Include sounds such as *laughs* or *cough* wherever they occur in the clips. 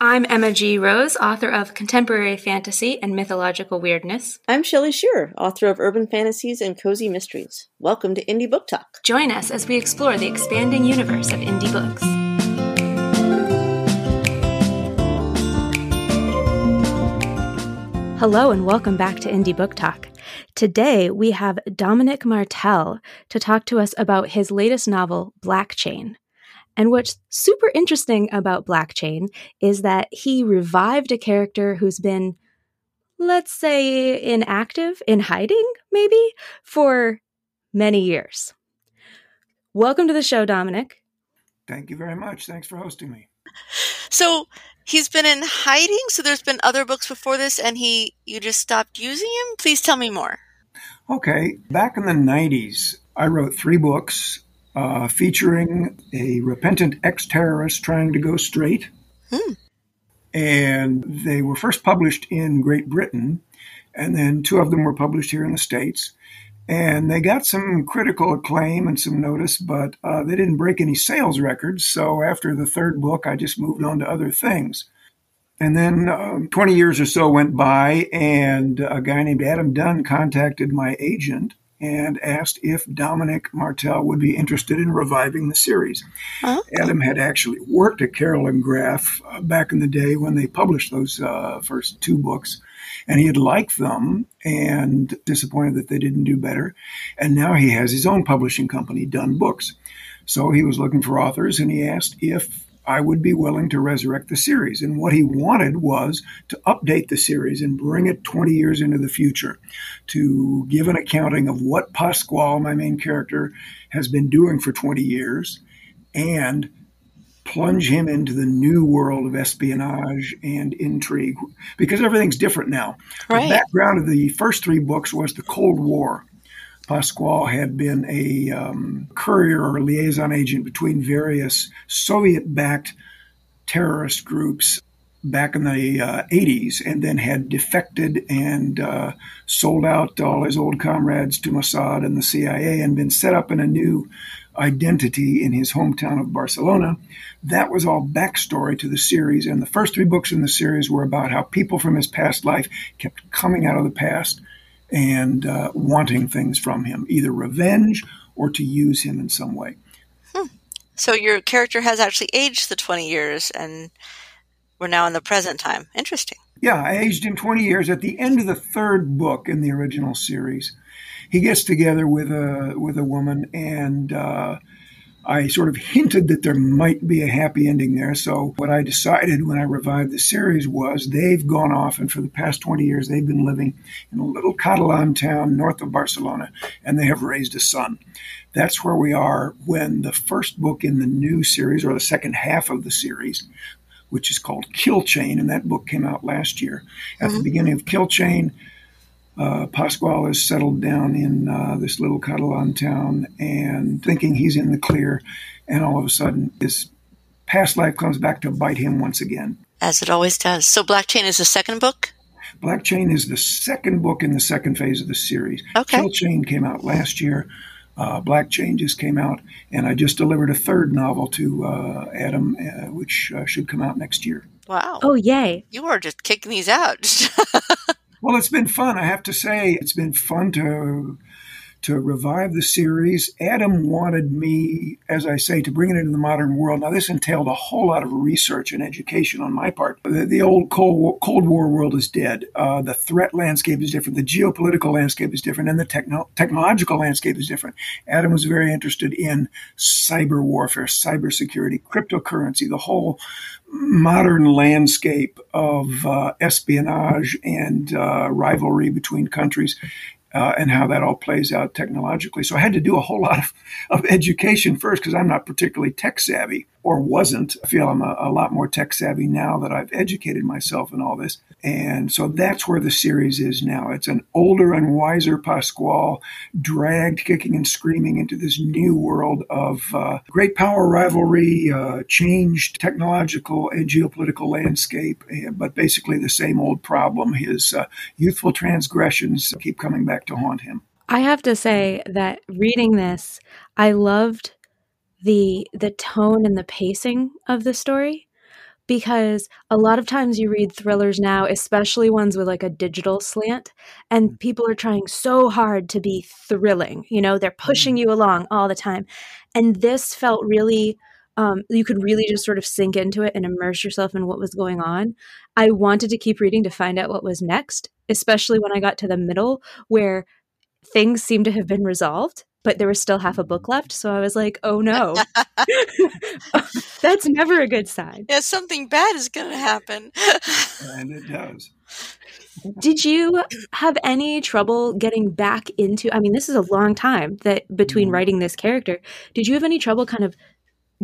I'm Emma G. Rose, author of Contemporary Fantasy and Mythological Weirdness. I'm Shelley Shearer, author of Urban Fantasies and Cozy Mysteries. Welcome to Indie Book Talk. Join us as we explore the expanding universe of indie books. Hello, and welcome back to Indie Book Talk. Today, we have Dominic Martell to talk to us about his latest novel, Black Chain. And what's super interesting about Black Chain is that he revived a character who's been, let's say, inactive, in hiding, maybe, for many years. Welcome to the show, Dominic. Thank you very much. Thanks for hosting me. So he's been in hiding. So there's been other books before this, and he you just stopped using him. Please tell me more. Okay, back in the '90s, I wrote three books uh, featuring a repentant ex terrorist trying to go straight. Hmm. And they were first published in Great Britain, and then two of them were published here in the States. And they got some critical acclaim and some notice, but uh, they didn't break any sales records. So after the third book, I just moved on to other things. And then um, 20 years or so went by, and a guy named Adam Dunn contacted my agent and asked if Dominic Martell would be interested in reviving the series. Oh. Adam had actually worked at Carroll and Graf uh, back in the day when they published those uh, first two books, and he had liked them and disappointed that they didn't do better. And now he has his own publishing company, Dunn Books. So he was looking for authors, and he asked if I would be willing to resurrect the series. And what he wanted was to update the series and bring it 20 years into the future, to give an accounting of what Pasquale, my main character, has been doing for 20 years, and plunge him into the new world of espionage and intrigue because everything's different now. Right. The background of the first three books was the Cold War. Pasquale had been a um, courier or liaison agent between various Soviet backed terrorist groups back in the uh, 80s and then had defected and uh, sold out all his old comrades to Mossad and the CIA and been set up in a new identity in his hometown of Barcelona. That was all backstory to the series. And the first three books in the series were about how people from his past life kept coming out of the past and uh, wanting things from him, either revenge or to use him in some way. Hmm. So your character has actually aged the 20 years and we're now in the present time. Interesting. Yeah, I aged him 20 years. At the end of the third book in the original series, he gets together with a with a woman and uh, I sort of hinted that there might be a happy ending there. So, what I decided when I revived the series was they've gone off, and for the past 20 years, they've been living in a little Catalan town north of Barcelona, and they have raised a son. That's where we are when the first book in the new series, or the second half of the series, which is called Kill Chain, and that book came out last year. At mm-hmm. the beginning of Kill Chain, uh, Pasquale is settled down in uh, this little Catalan town and thinking he's in the clear, and all of a sudden, his past life comes back to bite him once again. As it always does. So, Black Chain is the second book? Black Chain is the second book in the second phase of the series. Okay. Kill Chain came out last year. Uh, Black Chain just came out, and I just delivered a third novel to uh, Adam, uh, which uh, should come out next year. Wow. Oh, yay. You are just kicking these out. *laughs* Well, it's been fun. I have to say, it's been fun to to revive the series. Adam wanted me, as I say, to bring it into the modern world. Now, this entailed a whole lot of research and education on my part. The, the old Cold War, Cold War, world is dead. Uh, the threat landscape is different. The geopolitical landscape is different, and the techno- technological landscape is different. Adam was very interested in cyber warfare, cybersecurity, cryptocurrency, the whole modern landscape of uh, espionage and uh, rivalry between countries uh, and how that all plays out technologically. So I had to do a whole lot of, of education first because I'm not particularly tech savvy or wasn't. I feel I'm a, a, lot more tech savvy now that I've educated myself in all this. And so that's where the series is now. It's an older and wiser Pasquale dragged kicking and screaming into this new world of uh, great power rivalry, uh, changed technological and geopolitical landscape, but basically the same old problem. His uh, youthful transgressions keep coming back to haunt him. I have to say that reading this, I loved the the tone and the pacing of the story because a lot of times you read thrillers now, especially ones with like a digital slant, and mm. people are trying so hard to be thrilling. You know, they're pushing mm. you along all the time. And this felt really, um, you could really just sort of sink into it and immerse yourself in what was going on. I wanted to keep reading to find out what was next, especially when I got to the middle where things seemed to have been resolved but there was still half a book left. So I was like, oh no, *laughs* *laughs* that's never a good sign. Yeah, something bad is going to happen. *laughs* and it does. Did you have any trouble getting back into? I mean, this is a long time that between mm-hmm. writing this character. Did you have any trouble kind of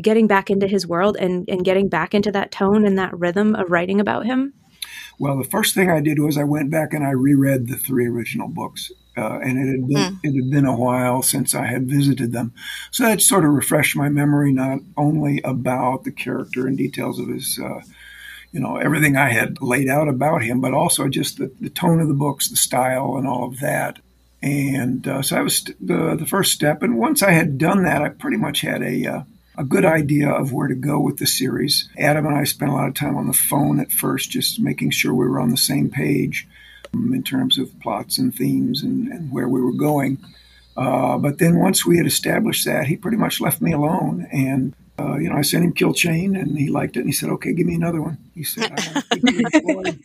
getting back into his world and, and getting back into that tone and that rhythm of writing about him? Well, the first thing I did was I went back and I reread the three original books uh, and it had been mm. it had been a while since I had visited them, so that sort of refreshed my memory not only about the character and details of his, uh, you know, everything I had laid out about him, but also just the, the tone of the books, the style, and all of that. And uh, so that was the the first step. And once I had done that, I pretty much had a uh, a good idea of where to go with the series. Adam and I spent a lot of time on the phone at first, just making sure we were on the same page in terms of plots and themes and, and where we were going. Uh, but then once we had established that, he pretty much left me alone. And, uh, you know, I sent him Kill Chain and he liked it. And he said, okay, give me another one. He said, *laughs*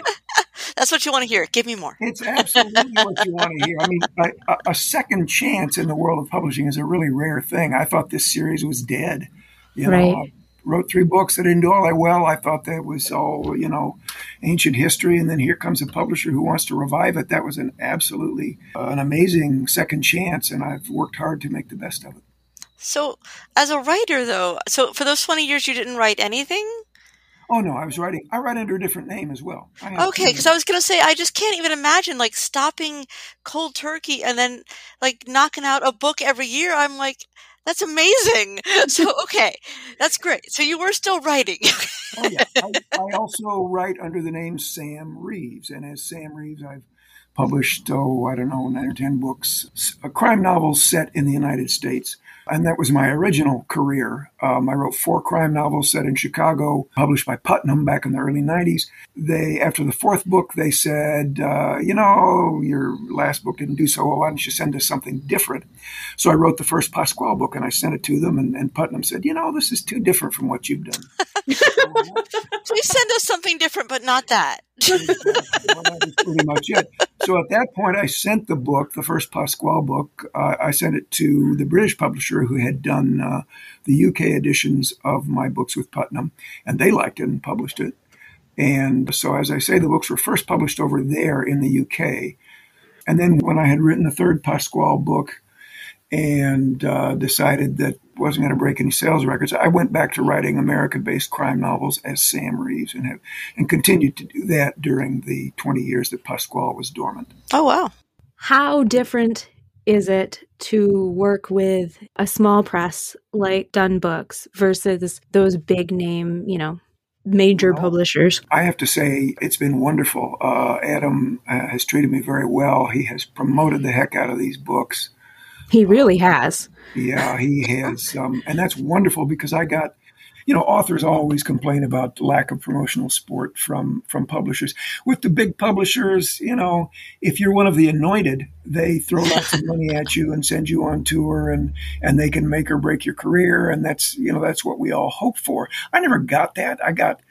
That's what you want to hear. Give me more. It's absolutely what you want to hear. I mean, a, a, second chance in the world of publishing is a really rare thing. I thought this series was dead. You know, right wrote three books that didn't do all that well. I thought that was all, you know, ancient history. And then here comes a publisher who wants to revive it. That was an absolutely uh, an amazing second chance. And I've worked hard to make the best of it. So, as a writer, though, so for those 20 years, you didn't write anything? Oh no, I was writing. I write under a different name as well. Okay, because I was going to say I just can't even imagine like stopping cold turkey and then like knocking out a book every year. I'm like, that's amazing. *laughs* So, okay, that's great. So you were still writing. oh, yeah. *laughs* I, I, also write under the name Sam Reaves. And as Sam Reaves, I've published, oh, I don't know, nine or 10 books, a crime novels set in the United States and that was my original career. Um, I wrote four crime novels set in Chicago, published by Putnam back in the early '90s. They, after the fourth book, they said, uh, "You know, your last book didn't do so well. Why don't you send us something different?" So I wrote the first Pasquale book, and I sent it to them. And, and Putnam said, "You know, this is too different from what you've done." *laughs* Please send us something different, but not that. pretty much it. So at that point, I sent the book, the first Pasquale book, uh, I sent it to the British publisher who had done uh, the UK editions of my books with Putnam, and they liked it and published it. And so, as I say, the books were first published over there in the UK. And then when I had written the third Pasquale book and uh, decided that wasn't going to break any sales records, I went back to writing American-based crime novels as Sam Reaves, and have and continued to do that during the 20 years that Pasquale was dormant. Oh wow! How different is it to work with a small press like Dunn Books versus those big name, you know, major well, publishers? I have to say it's been wonderful. Uh, Adam uh, has treated me very well. He has promoted the heck out of these books. He really has. Yeah, he has. Um, and that's wonderful because I got, you know, authors always complain about lack of promotional support from from publishers. With the big publishers, you know, if you're one of the anointed, they throw *laughs* lots of money at you and send you on tour and and they can make or break your career and that's, you know, that's what we all hope for. I never got that. I got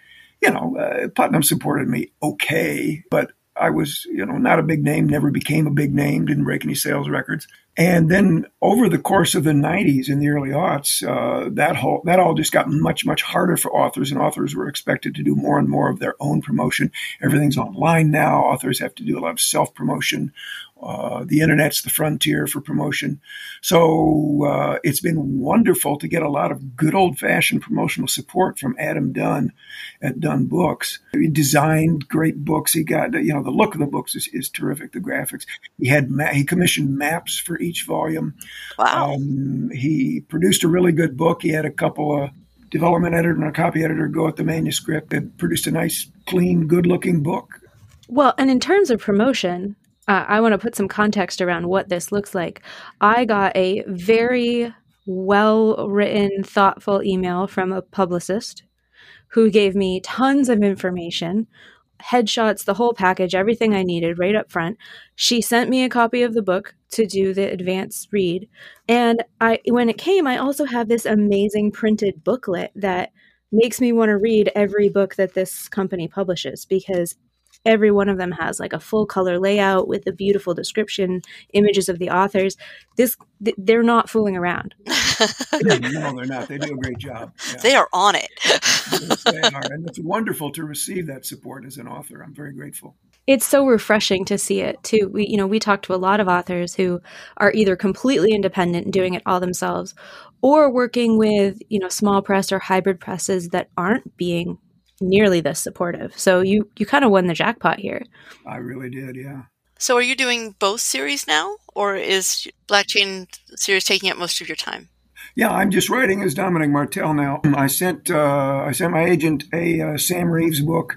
you know, uh, Putnam supported me okay, but I was, you know, not a big name, never became a big name, didn't break any sales records. And then over the course of the 90s and the early aughts, uh, that whole that all just got much much harder for authors, and authors were expected to do more and more of their own promotion. Everything's online now. Authors have to do a lot of self promotion. Uh, the internet's the frontier for promotion. So uh, it's been wonderful to get a lot of good old fashioned promotional support from Adam Dunn at Dunn Books. He designed great books. He got, you know, the look of the books is, is terrific, the graphics. He had, ma- he commissioned maps for each volume. Wow. Um, he produced a really good book. He had a couple of development editor and a copy editor go at the manuscript and produced a nice, clean, good looking book. Well, and in terms of promotion, uh, I want to put some context around what this looks like. I got a very well written, thoughtful email from a publicist who gave me tons of information headshots, the whole package, everything I needed right up front. She sent me a copy of the book to do the advanced read. And I when it came, I also have this amazing printed booklet that makes me want to read every book that this company publishes because every one of them has like a full color layout with a beautiful description images of the authors. This they're not fooling around. *laughs* No they're not. They do a great job. Yeah. they are on it. Yes, they *laughs* are. and it's wonderful to receive that support as an author. I'm very grateful. It's so refreshing to see it too. We you know we talk to a lot of authors who are either completely independent and doing it all themselves or working with you know small press or hybrid presses that aren't being nearly this supportive. So you you kind of won the jackpot here. I really did, yeah. So are you doing both series now, or is Black Chain series taking up most of your time? Yeah, I'm just writing as Dominic Martell now. I sent uh, I sent my agent a uh, Sam Reaves book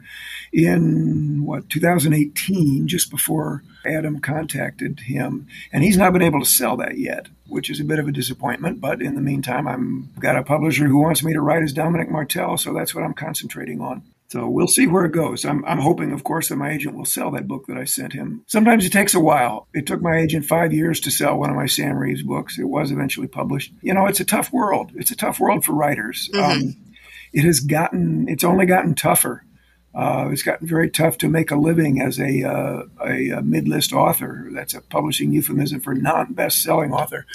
in what 2018, just before Adam contacted him, and he's not been able to sell that yet, which is a bit of a disappointment. But in the meantime, I'm got a publisher who wants me to write as Dominic Martell, so that's what I'm concentrating on. So we'll see where it goes. I'm, I'm hoping, of course, that my agent will sell that book that I sent him. Sometimes it takes a while. It took my agent five years to sell one of my Sam Reaves books. It was eventually published. You know, it's a tough world. It's a tough world for writers. Mm-hmm. Um, it has gotten, it's only gotten tougher. Uh, it's gotten very tough to make a living as a, uh, a, a mid-list author. That's a publishing euphemism for non-best-selling author.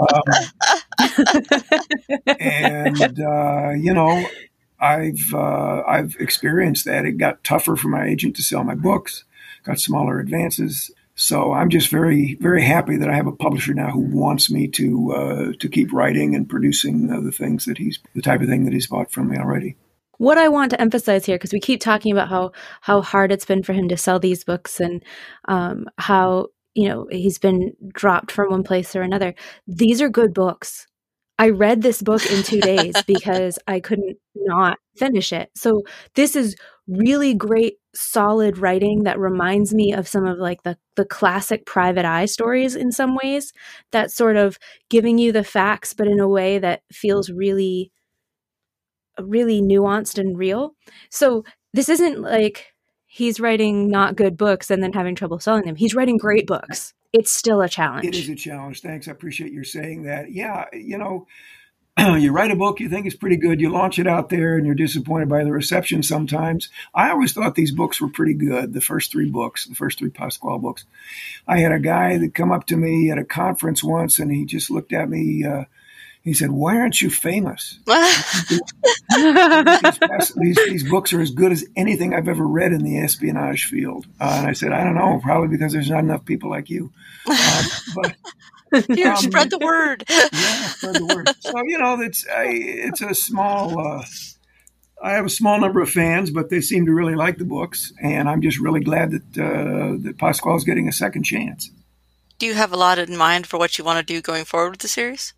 Um, *laughs* and uh, you know, I've uh, I've experienced that. It got tougher for my agent to sell my books, got smaller advances. So I'm just very very happy that I have a publisher now who wants me to uh, to keep writing and producing the things that he's the type of thing that he's bought from me already. What I want to emphasize here, because we keep talking about how how hard it's been for him to sell these books and um, how you know he's been dropped from one place or another. These are good books. I read this book in two days *laughs* because I couldn't not finish it. So this is really great, solid writing that reminds me of some of like the the classic private eye stories in some ways. That sort of giving you the facts, but in a way that feels really, really nuanced and real. So this isn't like he's writing not good books and then having trouble selling them. He's writing great books it's still a challenge. It is a challenge. Thanks. I appreciate your saying that. Yeah, you know, *clears throat* you write a book you think is pretty good, you launch it out there, and you're disappointed by the reception sometimes. I always thought these books were pretty good, the first three books, the first three Pasquale books. I had a guy that come up to me at a conference once, and he just looked at me. Uh, he said, "Why aren't you famous? *laughs* these, these, these, books are as good as anything I've ever read in the espionage field." Uh, and I said, "I don't know, probably because there's not enough people like you." Uh, but *laughs* here, um, spread the word. *laughs* yeah, spread the word. So you know, it's a, it's a small. Uh, I have a small number of fans, but they seem to really like the books, and I'm just really glad that uh, that Pasquale is getting a second chance. Do you have a lot in mind for what you want to do going forward with the series?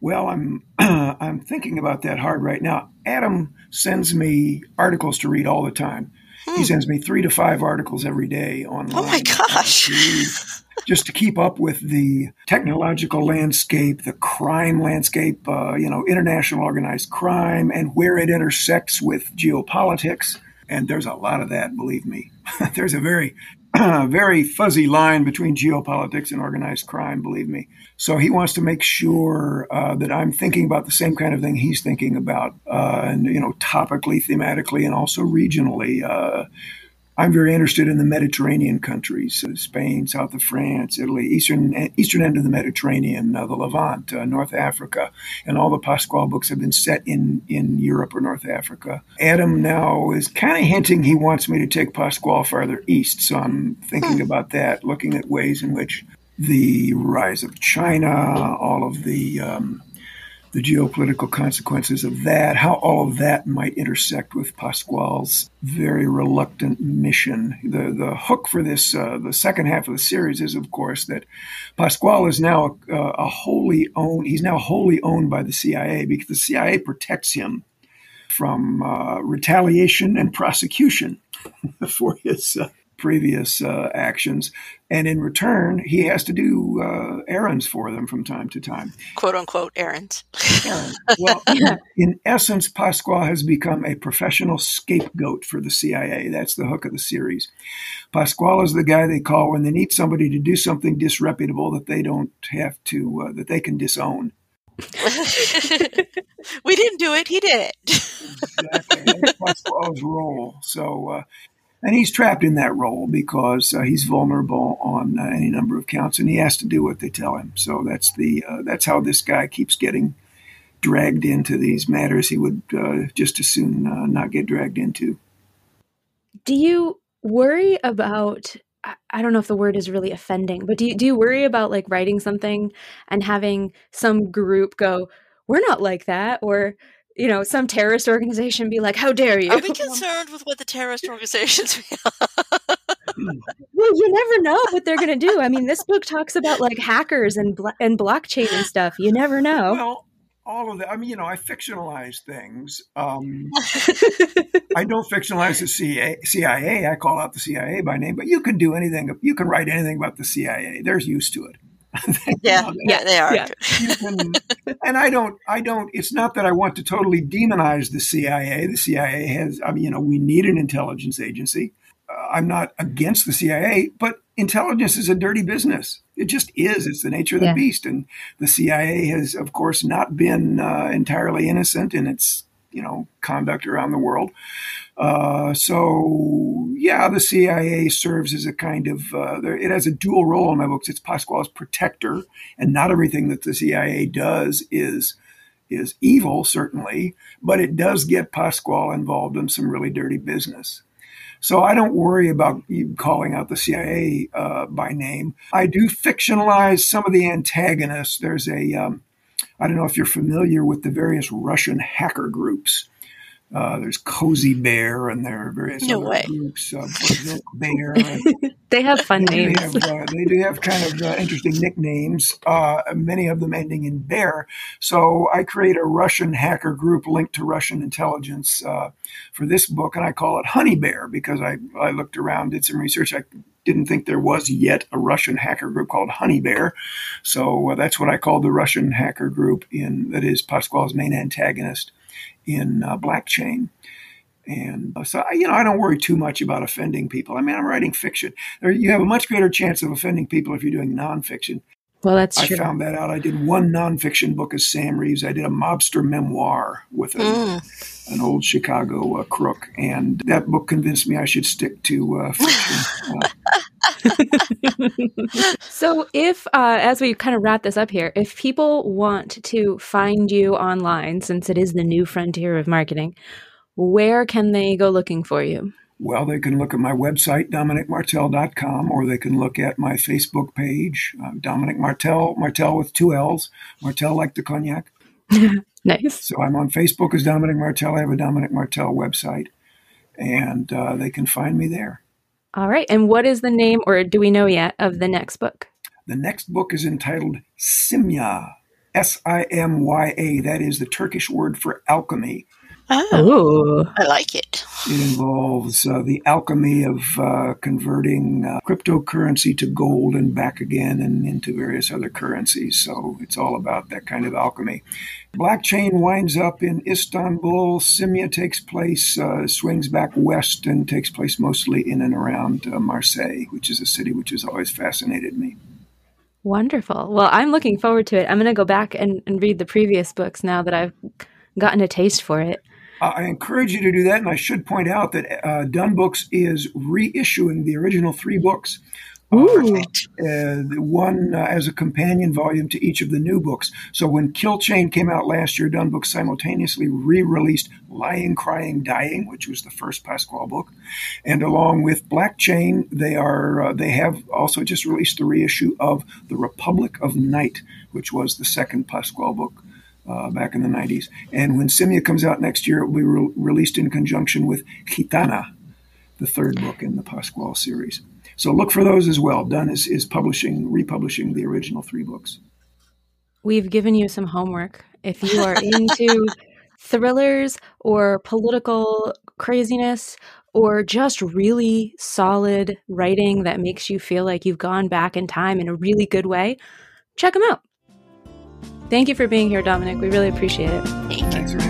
Well, I'm *clears throat* I'm thinking about that hard right now. Adam sends me articles to read all the time. Hmm. He sends me three to five articles every day online. Oh my gosh! *laughs* just to keep up with the technological landscape, the crime landscape, uh, you know, international organized crime, and where it intersects with geopolitics. And there's a lot of that, believe me. *laughs* there's a very *clears throat* very fuzzy line between geopolitics and organized crime, believe me. So he wants to make sure uh, that I'm thinking about the same kind of thing he's thinking about, uh, and you know, topically, thematically, and also regionally. Uh, I'm very interested in the Mediterranean countries: uh, Spain, south of France, Italy, eastern eastern end of the Mediterranean, uh, the Levant, uh, North Africa, and all the Pasquale books have been set in in Europe or North Africa. Adam now is kind of hinting he wants me to take Pasquale farther east, so I'm thinking hmm. about that, looking at ways in which the rise of China, all of the um, the geopolitical consequences of that, how all of that might intersect with Pasquale's very reluctant mission. The the hook for this, uh, the second half of the series, is of course that Pasquale is now a, a wholly owned. He's now wholly owned by the CIA because the CIA protects him from uh, retaliation and prosecution *laughs* for his uh, previous uh, actions, and in return, he has to do uh, errands for them from time to time. "Quote unquote" errands. errands. Well, *laughs* in essence, Pasquale has become a professional scapegoat for the CIA. That's the hook of the series. Pasquale is the guy they call when they need somebody to do something disreputable that they don't have to uh, that they can disown. *laughs* we didn't do it; he did it. exactly. That's Pasquale's role. So, uh, and he's trapped in that role because uh, he's vulnerable on uh, any number of counts, and he has to do what they tell him. So that's the uh, that's how this guy keeps getting dragged into these matters he would uh, just as soon uh, not get dragged into. Do you worry about I don't know if the word is really offending, but do you, do you worry about like writing something and having some group go, we're not like that, or you know, some terrorist organization be like, how dare you? Are we concerned with what the terrorist organizations? *laughs* well, you never know what they're going to do. I mean, this book talks about like hackers and blo- and blockchain and stuff. You never know. Well, all of that. I mean, you know, I fictionalize things. Um, *laughs* I don't fictionalize the CIA, CIA. I call out the CIA by name, but you can do anything. You can write anything about the CIA. They're used to it. *laughs* yeah, yeah, they are. Yeah. Can, and I don't, I don't. It's not that I want to totally demonize the CIA. The CIA has, I mean, you know, we need an intelligence agency. Uh, I'm not against the CIA, but intelligence is a dirty business. It just is. It's the nature of the yeah. beast. And the CIA has, of course, not been uh, entirely innocent in its, you know, conduct around the world. Uh, so yeah, the CIA serves as a kind of uh, it has a dual role in my books. It's Pasquale's protector, and not everything that the CIA does is is evil, certainly, but it does get Pasquale involved in some really dirty business. So I don't worry about calling out the CIA uh, by name. I do fictionalize some of the antagonists. There's a um, I don't know if you're familiar with the various Russian hacker groups. Uh, there's Cozy Bear, and there are various no other way. groups. Uh, *laughs* Bear. *laughs* they have fun they names. Have, uh, they do have kind of uh, interesting nicknames. Uh, many of them ending in bear. So I create a Russian hacker group linked to Russian intelligence uh, for this book, and I call it Honey Bear because I I looked around, did some research. I didn't think there was yet a Russian hacker group called Honey Bear. So uh, that's what I called the Russian hacker group in that is Pasquale's main antagonist in uh, Blackchain. And uh, so, you know, I don't worry too much about offending people. I mean, I'm writing fiction. You have a much greater chance of offending people if you're doing nonfiction. Well, that's I true. found that out. I did one nonfiction book as Sam Reaves. I did a mobster memoir with a, mm. an old Chicago uh, crook, and that book convinced me I should stick to uh, fiction. *laughs* so, if uh, as we kind of wrap this up here, if people want to find you online, since it is the new frontier of marketing, where can they go looking for you? Well, they can look at my website, dominicmartell.com, or they can look at my Facebook page, uh, Dominic Martell, Martell with two L's, Martell like the cognac. *laughs* nice. So I'm on Facebook as Dominic Martell. I have a Dominic Martell website, and uh, they can find me there. All right. And what is the name, or do we know yet, of the next book? The next book is entitled Simya, S I M Y A. That is the Turkish word for alchemy. Oh, I like it. It involves uh, the alchemy of uh, converting uh, cryptocurrency to gold and back again and into various other currencies. So it's all about that kind of alchemy. Blackchain winds up in Istanbul. Simya takes place, uh, swings back west, and takes place mostly in and around uh, Marseille, which is a city which has always fascinated me. Wonderful. Well, I'm looking forward to it. I'm going to go back and, and read the previous books now that I've gotten a taste for it. I encourage you to do that. And I should point out that uh, Dunn Books is reissuing the original three books. One uh, as a companion volume to each of the new books. So when Kill Chain came out last year, Dunn Books simultaneously re-released Lying, Crying, Dying, which was the first Pasquale book, and along with Black Chain, they are uh, they have also just released the reissue of The Republic of Night, which was the second Pasquale book uh, back in the 90s. And when Simya comes out next year, it will be re- released in conjunction with Gitana, the third book in the Pasquale series. So look for those as well. Dunn is, is publishing, republishing the original three books. We've given you some homework. If you are into *laughs* thrillers or political craziness or just really solid writing that makes you feel like you've gone back in time in a really good way, check them out. Thank you for being here, Dominic. We really appreciate it. Thank you. Thanks for